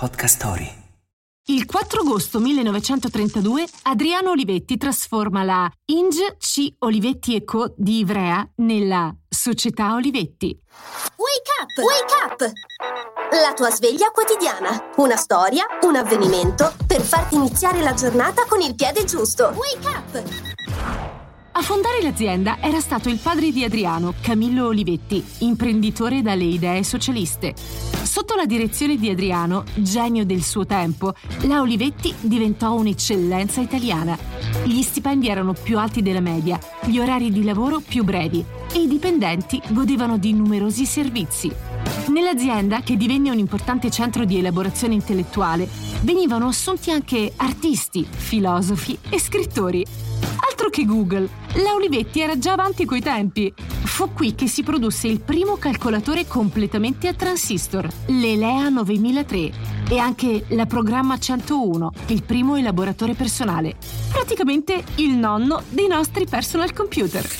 Podcast Story. Il 4 agosto 1932 Adriano Olivetti trasforma la Inge C. Olivetti Co. di Ivrea nella Società Olivetti. Wake up! Wake up! La tua sveglia quotidiana. Una storia, un avvenimento per farti iniziare la giornata con il piede giusto. Wake up! A fondare l'azienda era stato il padre di Adriano, Camillo Olivetti, imprenditore dalle idee socialiste. Sotto la direzione di Adriano, genio del suo tempo, la Olivetti diventò un'eccellenza italiana. Gli stipendi erano più alti della media, gli orari di lavoro più brevi e i dipendenti godevano di numerosi servizi. Nell'azienda, che divenne un importante centro di elaborazione intellettuale, venivano assunti anche artisti, filosofi e scrittori che Google. La Olivetti era già avanti coi tempi. Fu qui che si produsse il primo calcolatore completamente a transistor, l'Elea 9003, e anche la Programma 101, il primo elaboratore personale. Praticamente il nonno dei nostri personal computer.